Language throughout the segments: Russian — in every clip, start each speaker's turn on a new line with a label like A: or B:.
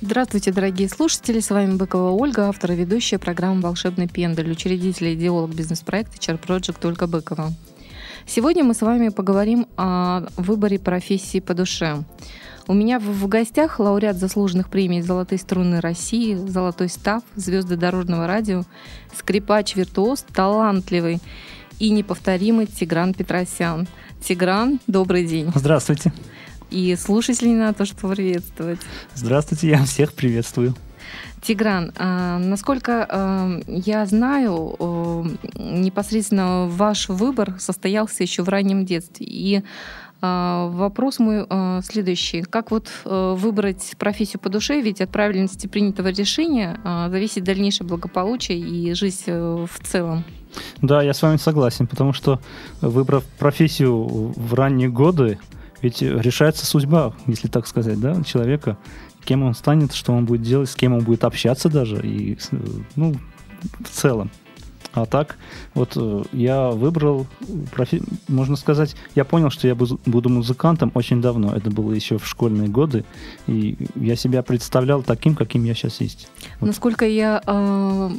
A: Здравствуйте, дорогие слушатели. С вами Быкова Ольга, автор и ведущая программы «Волшебный пендель», учредитель и идеолог бизнес-проекта HR Project Ольга Быкова. Сегодня мы с вами поговорим о выборе профессии по душе. У меня в гостях лауреат заслуженных премий «Золотые струны России», «Золотой став», «Звезды дорожного радио», скрипач-виртуоз, талантливый и неповторимый Тигран Петросян. Тигран, добрый день.
B: Здравствуйте.
A: И слушателей надо тоже приветствовать.
B: Здравствуйте, я всех приветствую.
A: Тигран, а, насколько а, я знаю, непосредственно ваш выбор состоялся еще в раннем детстве. И а, вопрос мой следующий. Как вот выбрать профессию по душе? Ведь от правильности принятого решения зависит дальнейшее благополучие и жизнь э, в целом.
B: Да, я с вами согласен, потому что выбрав профессию в ранние годы, ведь решается судьба, если так сказать, да, человека, кем он станет, что он будет делать, с кем он будет общаться даже, и, ну, в целом. А так, вот э, я выбрал, профи... можно сказать, я понял, что я буду музыкантом очень давно. Это было еще в школьные годы. И я себя представлял таким, каким я сейчас есть.
A: Вот. Насколько я э,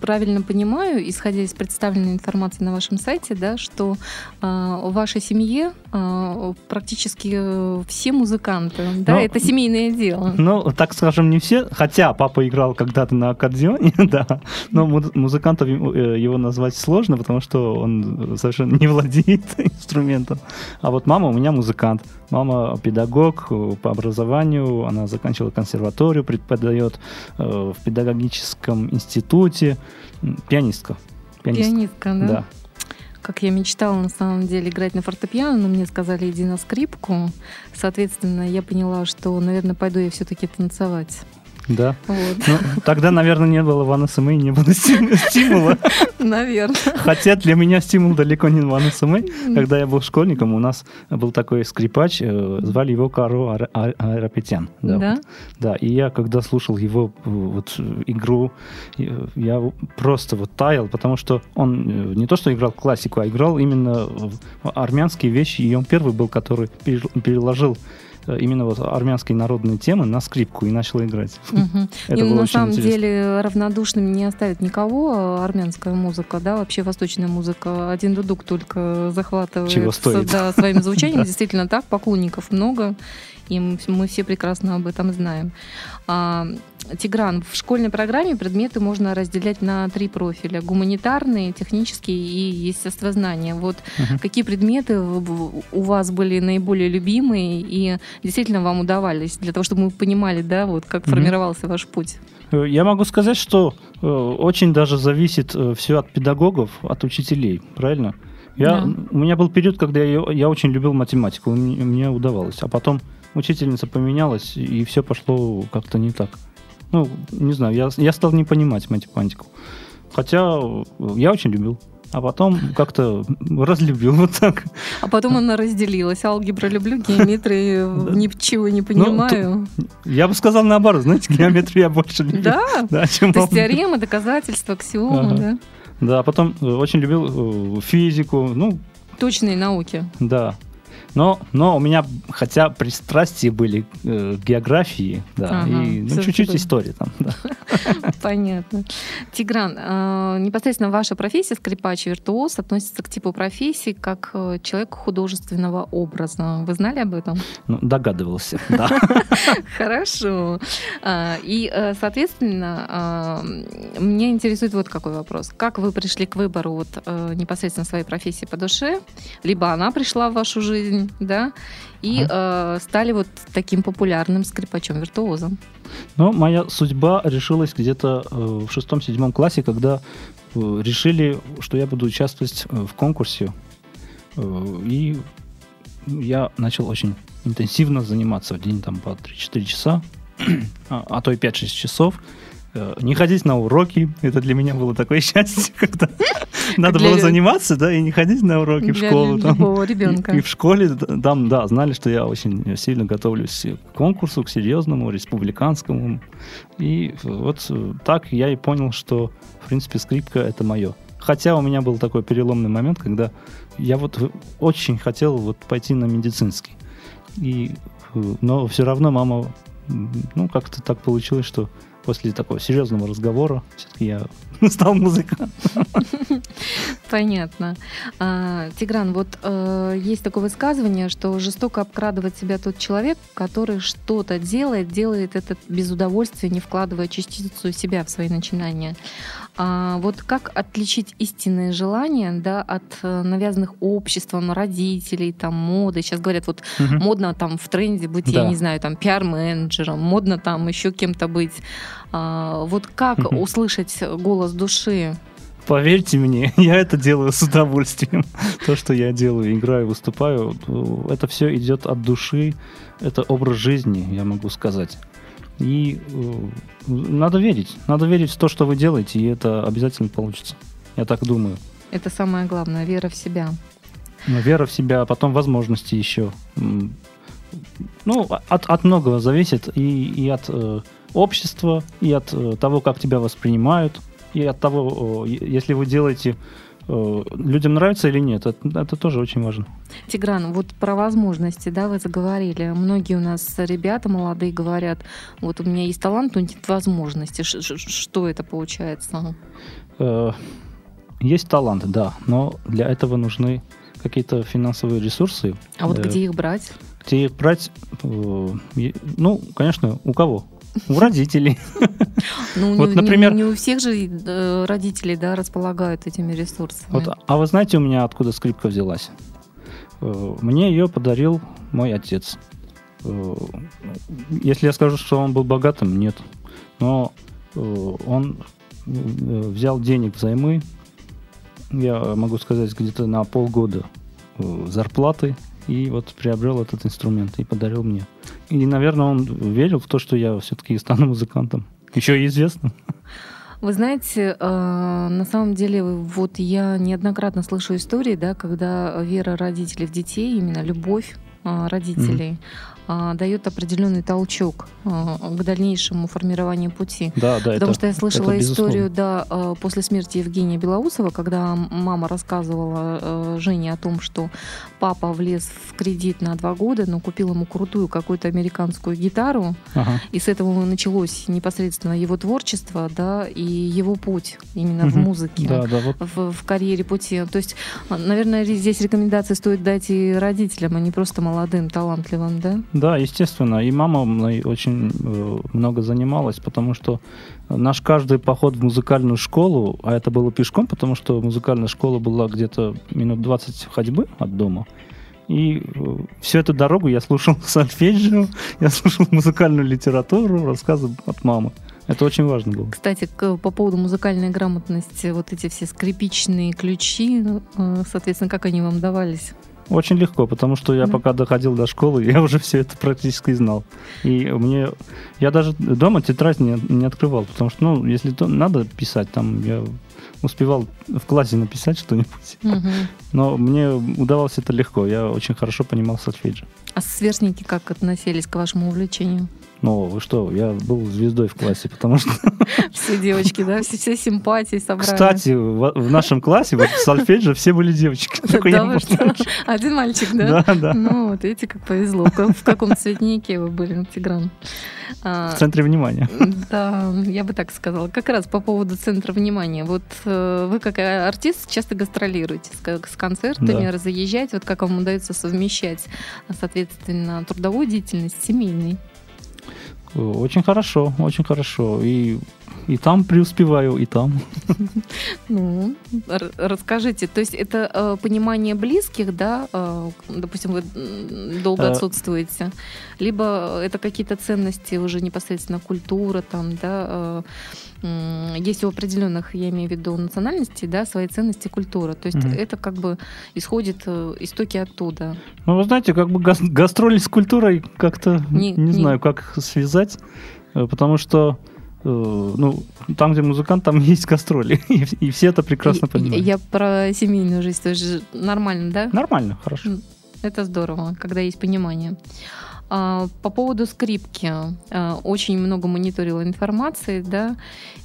A: правильно понимаю, исходя из представленной информации на вашем сайте, да, что э, в вашей семье э, практически все музыканты. Да, Но, это семейное дело.
B: Ну, так скажем, не все. Хотя папа играл когда-то на аккордеоне, да. Но музыкантов э, его назвать сложно, потому что он совершенно не владеет инструментом. А вот мама у меня музыкант. Мама педагог по образованию, она заканчивала консерваторию, преподает э, в педагогическом институте. Пианистка.
A: Пианистка, Пианистка да? Да как я мечтала на самом деле играть на фортепиано, но мне сказали иди на скрипку. Соответственно, я поняла, что, наверное, пойду я все-таки танцевать.
B: Да. Вот. Ну, тогда, наверное, не было Ван СМА и не было стимула.
A: Наверное.
B: Хотя для меня стимул далеко не Ван СМА. Когда я был школьником, у нас был такой скрипач, э, звали его Каро Аэропетян.
A: Да? Да?
B: да, и я, когда слушал его э, вот, игру, я просто вот таял, потому что он э, не то что играл классику, а играл именно армянские вещи, и он первый был, который переложил Э, именно вот армянские народные темы на скрипку и начала играть.
A: Угу. Это было на самом интересно. деле равнодушным не оставит никого а армянская музыка, да, вообще восточная музыка. Один дудук только захватывает
B: Чего стоит.
A: Да, своим звучанием. Действительно так, поклонников много, и мы все прекрасно об этом знаем. А, Тигран, в школьной программе предметы можно разделять на три профиля. Гуманитарные, технические и естествознание. Вот угу. какие предметы у вас были наиболее любимые и действительно вам удавались, для того, чтобы мы понимали, да, вот как угу. формировался ваш путь?
B: Э, я могу сказать, что э, очень даже зависит э, все от педагогов, от учителей, правильно? Я, да. У меня был период, когда я, я очень любил математику, мне, мне удавалось. А потом учительница поменялась, и все пошло как-то не так. Ну, не знаю, я, я стал не понимать математику. Хотя я очень любил. А потом как-то разлюбил вот так.
A: А потом она разделилась. Алгебра люблю, геометрию ничего не ну, понимаю.
B: Я бы сказал наоборот. Знаете, геометрию я больше люблю.
A: Да? То есть теорема, доказательства, аксиомы, да?
B: Да, потом э, очень любил э, физику, ну...
A: Точные науки.
B: Да. Но, но у меня хотя пристрастия были э, к географии, да, ага, и ну, чуть-чуть истории там. Да.
A: Понятно. Тигран, э, непосредственно ваша профессия, скрипач виртуоз, относится к типу профессии как э, человек художественного образа. Вы знали об этом?
B: Ну, догадывался, да.
A: Хорошо. А, и, э, соответственно, а, меня интересует вот какой вопрос. Как вы пришли к выбору вот непосредственно своей профессии по душе? Либо она пришла в вашу жизнь, да, и ага. э, стали вот таким популярным скрипачом-виртуозом.
B: Ну, моя судьба решилась где-то э, в шестом-седьмом классе, когда э, решили, что я буду участвовать э, в конкурсе. И я начал очень интенсивно заниматься в день там по 3-4 часа, а, а то и 5-6 часов. Э, не ходить на уроки. Это для меня было такое счастье, когда надо было заниматься, да, и не ходить на уроки в школу. там.
A: ребенка.
B: И, в школе там, да, знали, что я очень сильно готовлюсь к конкурсу, к серьезному, республиканскому. И вот так я и понял, что, в принципе, скрипка — это мое. Хотя у меня был такой переломный момент, когда я вот очень хотел вот пойти на медицинский. И, э, но все равно мама, ну, как-то так получилось, что после такого серьезного разговора все-таки я стал музыкантом.
A: Понятно. А, Тигран, вот э, есть такое высказывание, что жестоко обкрадывает себя тот человек, который что-то делает, делает это без удовольствия, не вкладывая частицу себя в свои начинания. А, вот как отличить истинные желания да, от э, навязанных обществом, родителей, там, моды? Сейчас говорят, вот
B: Мгм.
A: модно там в тренде быть, я
B: Да.
A: не знаю, там пиар-менеджером, модно там еще кем-то быть. А, вот как
B: Мгм.
A: услышать голос души?
B: Поверьте мне, я это делаю с удовольствием. То, что я делаю, играю, выступаю, э, это все идет от души, это образ жизни, я могу сказать. И э, надо верить, надо верить в то, что вы делаете, и это обязательно получится. Я так думаю.
A: Это самое главное, вера в себя.
B: Вера в себя, а потом возможности еще. Ну, от, от многого зависит и, и от э, общества, и от э, того, как тебя воспринимают, и от того, э, если вы делаете, людям нравится или нет, это, это тоже очень важно.
A: Тигран, вот про возможности, да, вы заговорили. Многие у нас ребята молодые говорят, вот у меня есть талант, но нет возможности. Ш- ш- Что это получается?
B: Э, Есть талант, да, но для этого нужны какие-то финансовые ресурсы.
A: А вот
B: Э,
A: где их брать?
B: Где их брать? Э, Ну, конечно, у кого? У родителей.
A: Ну,
B: вот,
A: не,
B: например-
A: не- не у всех же э, родители, да, располагают этими ресурсами.
B: Вот, а вы знаете, у меня откуда скрипка взялась? Э, Мне ее подарил мой отец. Э, Если я скажу, что он был богатым, нет. Но он взял денег взаймы, я могу сказать, где-то на полгода зарплаты, и вот приобрел этот инструмент и подарил мне. И, наверное, он верил в то, что я все-таки стану музыкантом. Еще и известным.
A: Вы знаете, э, на самом деле, вот я неоднократно слышу истории, да, когда вера родителей в детей, именно любовь э, родителей, э, дает определенный толчок э, к дальнейшему формированию пути.
B: Да, да,
A: Потому
B: это-
A: что я слышала
B: это
A: историю, да, э, после смерти Евгения Белоусова, когда мама рассказывала Жене о том, что папа влез в кредит на два года, но купил ему крутую какую-то американскую гитару,
B: Ага.
A: и с этого началось непосредственно его творчество, да, и его путь именно в
B: Мгм.
A: музыке.
B: Да, да, вот
A: В, в карьере пути. То есть, а, наверное, здесь рекомендации стоит дать и родителям, а не просто молодым, талантливым, да?
B: Да, естественно. И мама мной очень э, много занималась, потому что наш каждый поход в музыкальную школу, а это было пешком, потому что музыкальная школа была где-то минут 20 ходьбы от дома. И э, всю эту дорогу я слушал сольфеджио, я слушал музыкальную литературу, рассказы от мамы. Это очень важно было.
A: Кстати, по поводу музыкальной грамотности, вот эти все скрипичные ключи, э, соответственно, как они вам давались?
B: Очень легко, потому что я
A: Да.
B: пока доходил до школы, я уже все это практически знал. И мне... Я даже дома тетрадь не, не открывал, потому что, ну, если то, надо писать, там я успевал в классе написать что-нибудь.
A: Мгм.
B: Но мне удавалось это легко, я очень хорошо понимал сольфеджио.
A: А сверстники как относились к вашему увлечению?
B: Ну, вы что, я был звездой в классе, потому что...
A: Все девочки, да? Все, все симпатии собрали.
B: Кстати, в, в нашем классе вот в сольфеджио все были девочки.
A: Да что? Один мальчик, да?
B: Да, да.
A: Ну, вот видите, как повезло. В ка- В каком цветнике вы были, Тигран? А,
B: В центре внимания.
A: Да, я бы так сказала. Как раз по поводу центра внимания. Вот э, вы как артист часто гастролируете с, с концертами,
B: Да.
A: разъезжать. Вот как вам удается совмещать, а, соответственно, трудовую деятельность с семейной?
B: Очень хорошо, очень хорошо. И, и там преуспеваю, и там.
A: Ну, расскажите, то есть это э, понимание близких, да, э, допустим, вы долго
B: Э.
A: отсутствуете, либо это какие-то ценности уже непосредственно культура, там, да, э, есть у определенных, я имею в виду национальностей, да, свои ценности, культура, то есть
B: Мгм.
A: это как бы исходит э, истоки оттуда.
B: Ну, вы знаете, как бы гас- гастроли с культурой как-то
A: Не-
B: не,
A: не-
B: знаю, как связать, э, потому что ну, там, где музыкант, там есть гастроли. И, и все это прекрасно
A: И-
B: понимают.
A: Я про семейную жизнь тоже нормально, да?
B: Нормально, хорошо.
A: Это здорово, когда есть понимание. А, По поводу скрипки. а, Очень много мониторила информации, да,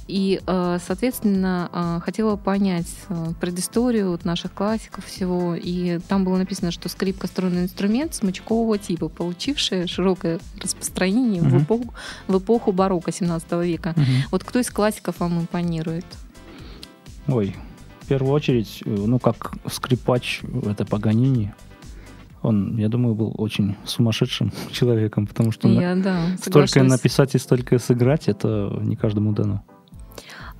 A: и, а, соответственно, хотела понять предысторию вот наших классиков всего. И там было написано, что скрипка струнный инструмент смычкового типа, получивший широкое распространение в
B: Мгм.
A: эпоху, в эпоху барокко 17 века.
B: Мгм.
A: Вот кто из классиков вам импонирует?
B: Ой, в первую очередь, э, ну, как скрипач, это Паганини. Он, я думаю, был очень сумасшедшим человеком, потому что на-
A: Я, да,
B: столько написать и столько сыграть, это не каждому дано.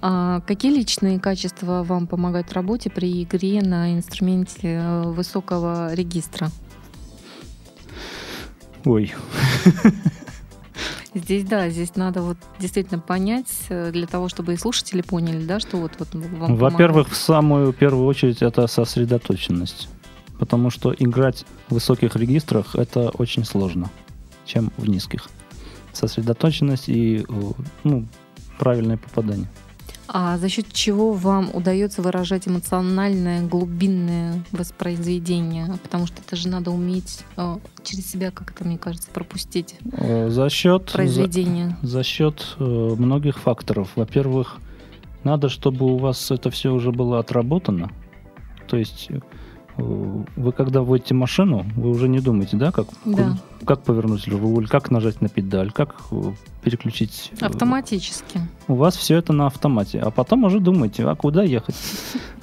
A: А какие личные качества вам помогают в работе при игре на инструменте э, высокого регистра?
B: Ой,
A: Здесь, да, здесь надо вот действительно понять, э, для того, чтобы и слушатели поняли, да, что вот, вот вам
B: Во-первых, в самую первую очередь это сосредоточенность. Потому что играть в высоких регистрах это очень сложно, чем в низких. Сосредоточенность и э, ну, правильное попадание.
A: А за счет чего вам удается выражать эмоциональное, глубинное воспроизведение? Потому что это же надо уметь э, через себя, как это, мне кажется, пропустить
B: Э, За счет, за,
A: произведение.
B: за счет многих факторов. Во-первых, надо, чтобы у вас это все уже было отработано. То есть вы когда вводите машину, вы уже не думаете, да, как,
A: Да.
B: как повернуть руль, как нажать на педаль, как э, переключить. э,
A: Автоматически.
B: У вас все это на автомате, а потом уже думаете, а куда ехать?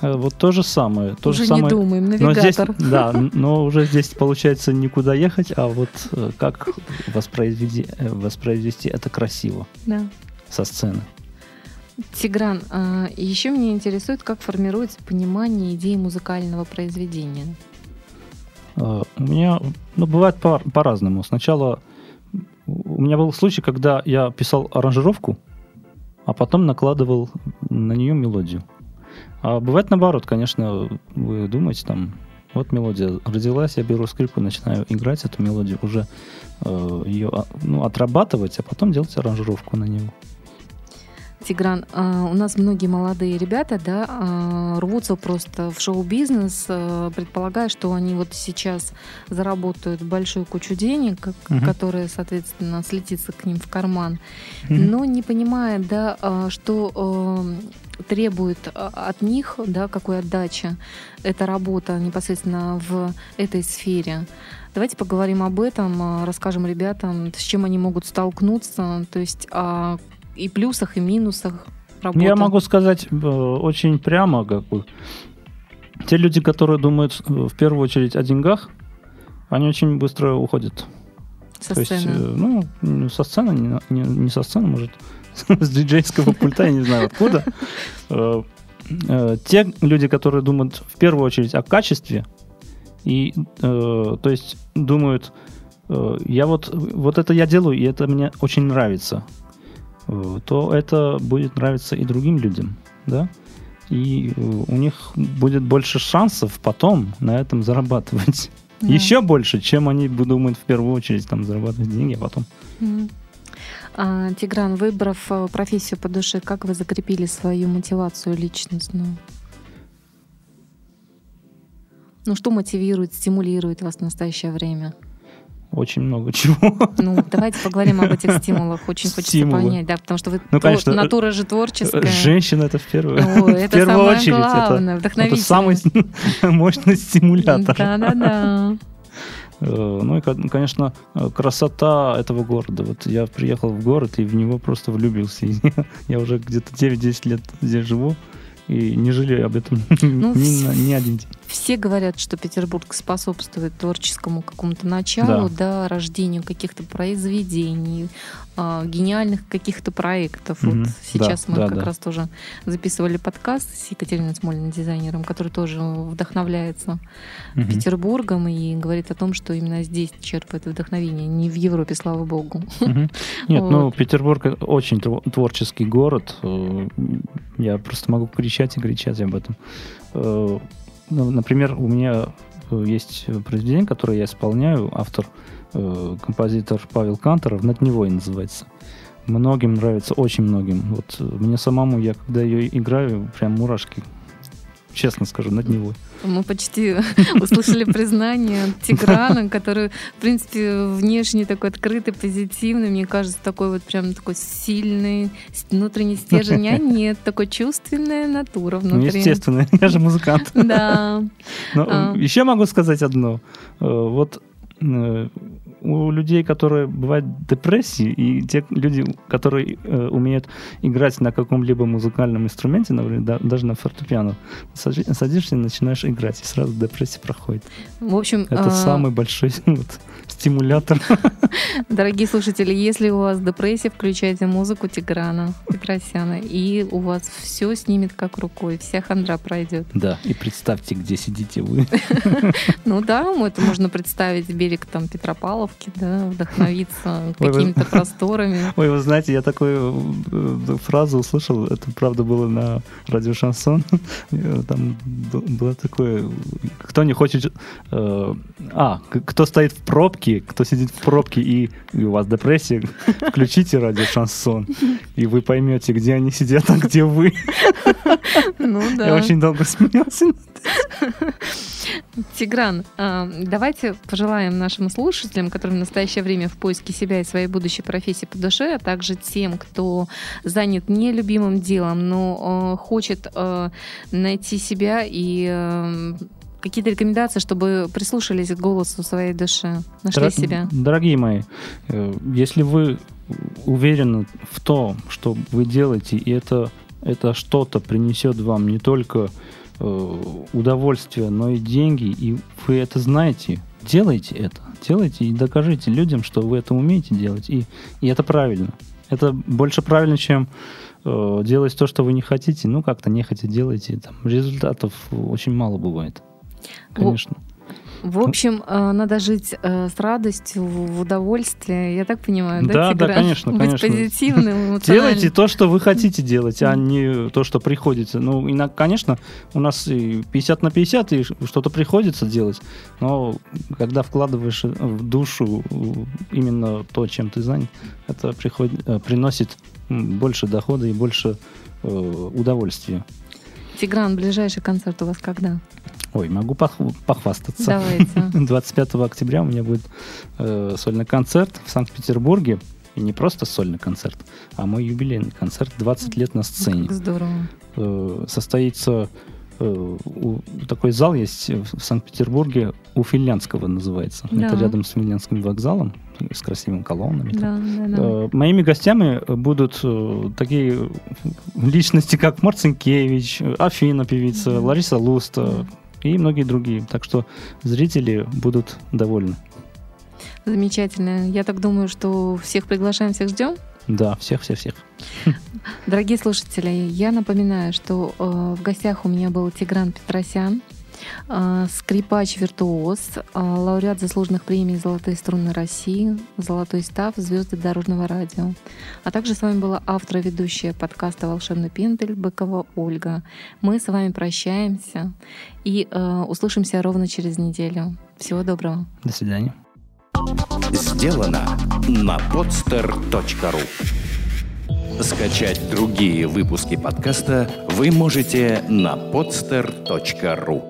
B: Э, Вот то же самое. То
A: Уже
B: же самое.
A: не думаем,
B: Но здесь,
A: навигатор.
B: да, но уже здесь получается никуда ехать, а вот как воспроизведи, э, воспроизвести это красиво
A: Да.
B: со сцены.
A: Тигран, еще меня интересует, как формируется понимание идеи музыкального произведения.
B: Э, У меня, ну, бывает по- по-разному. Сначала у меня был случай, когда я писал аранжировку, а потом накладывал на нее мелодию. А бывает наоборот, конечно, вы думаете там, вот мелодия родилась, я беру скрипку, начинаю играть эту мелодию, уже э, ее а, ну, отрабатывать, а потом делать аранжировку на нее.
A: Тигран, а, у нас многие молодые ребята, да, а, рвутся просто в шоу-бизнес, а, предполагая, что они вот сейчас заработают большую кучу денег,
B: Мгм.
A: которая, соответственно, слетится к ним в карман,
B: Мгм.
A: но не понимая, да, что требует от них, да, какой отдачи эта работа непосредственно в этой сфере. Давайте поговорим об этом, расскажем ребятам, с чем они могут столкнуться, то есть и плюсах, и минусах работы.
B: Я могу сказать э, очень прямо, как бы. Те люди, которые думают э, в первую очередь о деньгах, они очень быстро уходят.
A: со
B: То есть,
A: сцены.
B: э, ну, со сцены, не, не- не со сцены, может, с диджейского пульта, я не знаю откуда. Те люди, которые думают в первую очередь о качестве, и, то есть, думают, я вот, вот это я делаю, и это мне очень нравится, то это будет нравиться и другим людям, да? И э, у них будет больше шансов потом на этом зарабатывать.
A: Да.
B: Еще больше, чем они думают в первую очередь там зарабатывать деньги, а потом.
A: А, Тигран, выбрав э, профессию по душе, как вы закрепили свою мотивацию личностную? Ну, что мотивирует, стимулирует вас в настоящее время?
B: Очень много чего.
A: Ну, давайте поговорим об этих стимулах. Очень хочется
B: Стимулы.
A: понять, да, потому что вы
B: Ну, конечно,
A: натура же творческая.
B: Женщина это в первую,
A: О,
B: в
A: это
B: первую
A: самое
B: очередь.
A: главное,
B: это, это самый мощный стимулятор.
A: Да-да-да.
B: Э, Ну и, кон- конечно, э, красота этого города. Вот я приехал в город и в него просто влюбился. Я уже где-то 9-10 лет здесь живу и не жалею об этом
A: Ну,
B: ни, на- ни один день.
A: Все говорят, что Петербург способствует творческому какому-то началу, да, рождению каких-то произведений, а, гениальных каких-то проектов.
B: Мгм.
A: Вот сейчас
B: Да,
A: мы
B: да,
A: как
B: да.
A: раз тоже записывали подкаст с Екатериной Смольной, дизайнером, который тоже вдохновляется
B: Мгм.
A: Петербургом и говорит о том, что именно здесь черпает вдохновение, не в Европе, слава богу.
B: Мгм. Нет, ну,
A: Вот.
B: Петербург это очень тво- творческий город. Я просто могу кричать и кричать об этом. Э, ну, Например, у меня э, есть произведение, которое я исполняю, автор, э, композитор Павел Канторов, «Над Невой» называется. Многим нравится, очень многим. Вот мне самому, я когда ее играю, прям мурашки честно скажу, над Невой.
A: Мы почти услышали признание Тиграна, который, в принципе, внешне такой открытый, позитивный, мне кажется, такой вот прям такой сильный, внутренний стержень, а нет, такой чувственная натура ну, внутри.
B: Ну, естественно, я же музыкант.
A: Да.
B: Но а. Еще могу сказать одно. Э, вот э, у людей, которые бывают депрессии, и те люди, которые э, умеют играть на каком-либо музыкальном инструменте, например, да, даже на фортепиано, садишься и начинаешь играть, и сразу депрессия проходит.
A: В общем,
B: это а... самый большой вот, стимулятор.
A: Дорогие слушатели, если у вас депрессия, включайте музыку Тиграна Петросяна, и у вас все снимет как рукой, вся хандра пройдет.
B: Да, и представьте, где сидите вы.
A: Ну да, это можно представить берег там Петропавловки, да, вдохновиться какими-то просторами.
B: Ой, вы знаете, я такую э, фразу услышал, это правда было на радио Шансон, там было такое, кто не хочет, э, а, кто стоит в пробке, пробке, кто сидит в пробке и, и у вас депрессия, включите радио шансон, и вы поймете, где они сидят, а где вы.
A: Ну да.
B: Я очень долго смеялся.
A: Тигран, а, давайте пожелаем нашим слушателям, которые в настоящее время в поиске себя и своей будущей профессии по душе, а также тем, кто занят нелюбимым делом, но а, хочет а, найти себя и какие-то рекомендации, чтобы прислушались к голосу своей души, нашли Дор- себя?
B: Дорогие мои, э, если вы уверены в том, что вы делаете, и это, это что-то принесет вам не только э, удовольствие, но и деньги, и вы это знаете, делайте это. Делайте и докажите людям, что вы это умеете делать. И, и это правильно. Это больше правильно, чем э, делать то, что вы не хотите. Ну, как-то не хотите, делайте. Там, результатов очень мало бывает конечно.
A: В общем, э, надо жить э, с радостью, в удовольствии, я так понимаю, да,
B: Да, да, конечно,
A: Быть
B: конечно.
A: позитивным,
B: Делайте то, что вы хотите делать, а не то, что приходится. Ну, и, конечно, у нас 50 на 50, и что-то приходится делать, но когда вкладываешь в душу именно то, чем ты занят, это приходит, э, приносит больше дохода и больше удовольствия.
A: Тигран, ближайший концерт у вас когда?
B: Ой, могу пох- похвастаться.
A: Давайте.
B: 25 октября у меня будет э, сольный концерт в Санкт-Петербурге. И не просто сольный концерт, а мой юбилейный концерт 20 лет на сцене.
A: Как здорово.
B: Э, состоится э, у, такой зал есть в Санкт-Петербурге, у Финляндского называется. Да. Это рядом с Финляндским вокзалом, с красивыми колоннами.
A: Да, да, да.
B: Э, моими гостями будут э, такие личности, как Марцинкевич, Афина певица, да. Лариса Луста, и многие другие. Так что зрители будут довольны.
A: Замечательно. Я так думаю, что всех приглашаем, всех ждем.
B: Да, всех-всех-всех.
A: Дорогие слушатели, я напоминаю, что э, в гостях у меня был Тигран Петросян, скрипач-виртуоз, а, лауреат заслуженных премий «Золотые струны России», «Золотой став», «Звезды дорожного радио». А также с вами была автор и ведущая подкаста «Волшебный пендель» Быкова Ольга. Мы с вами прощаемся и э, услышимся ровно через неделю. Всего доброго.
B: До свидания.
C: Сделано на podster.ru Скачать другие выпуски подкаста вы можете на podster.ru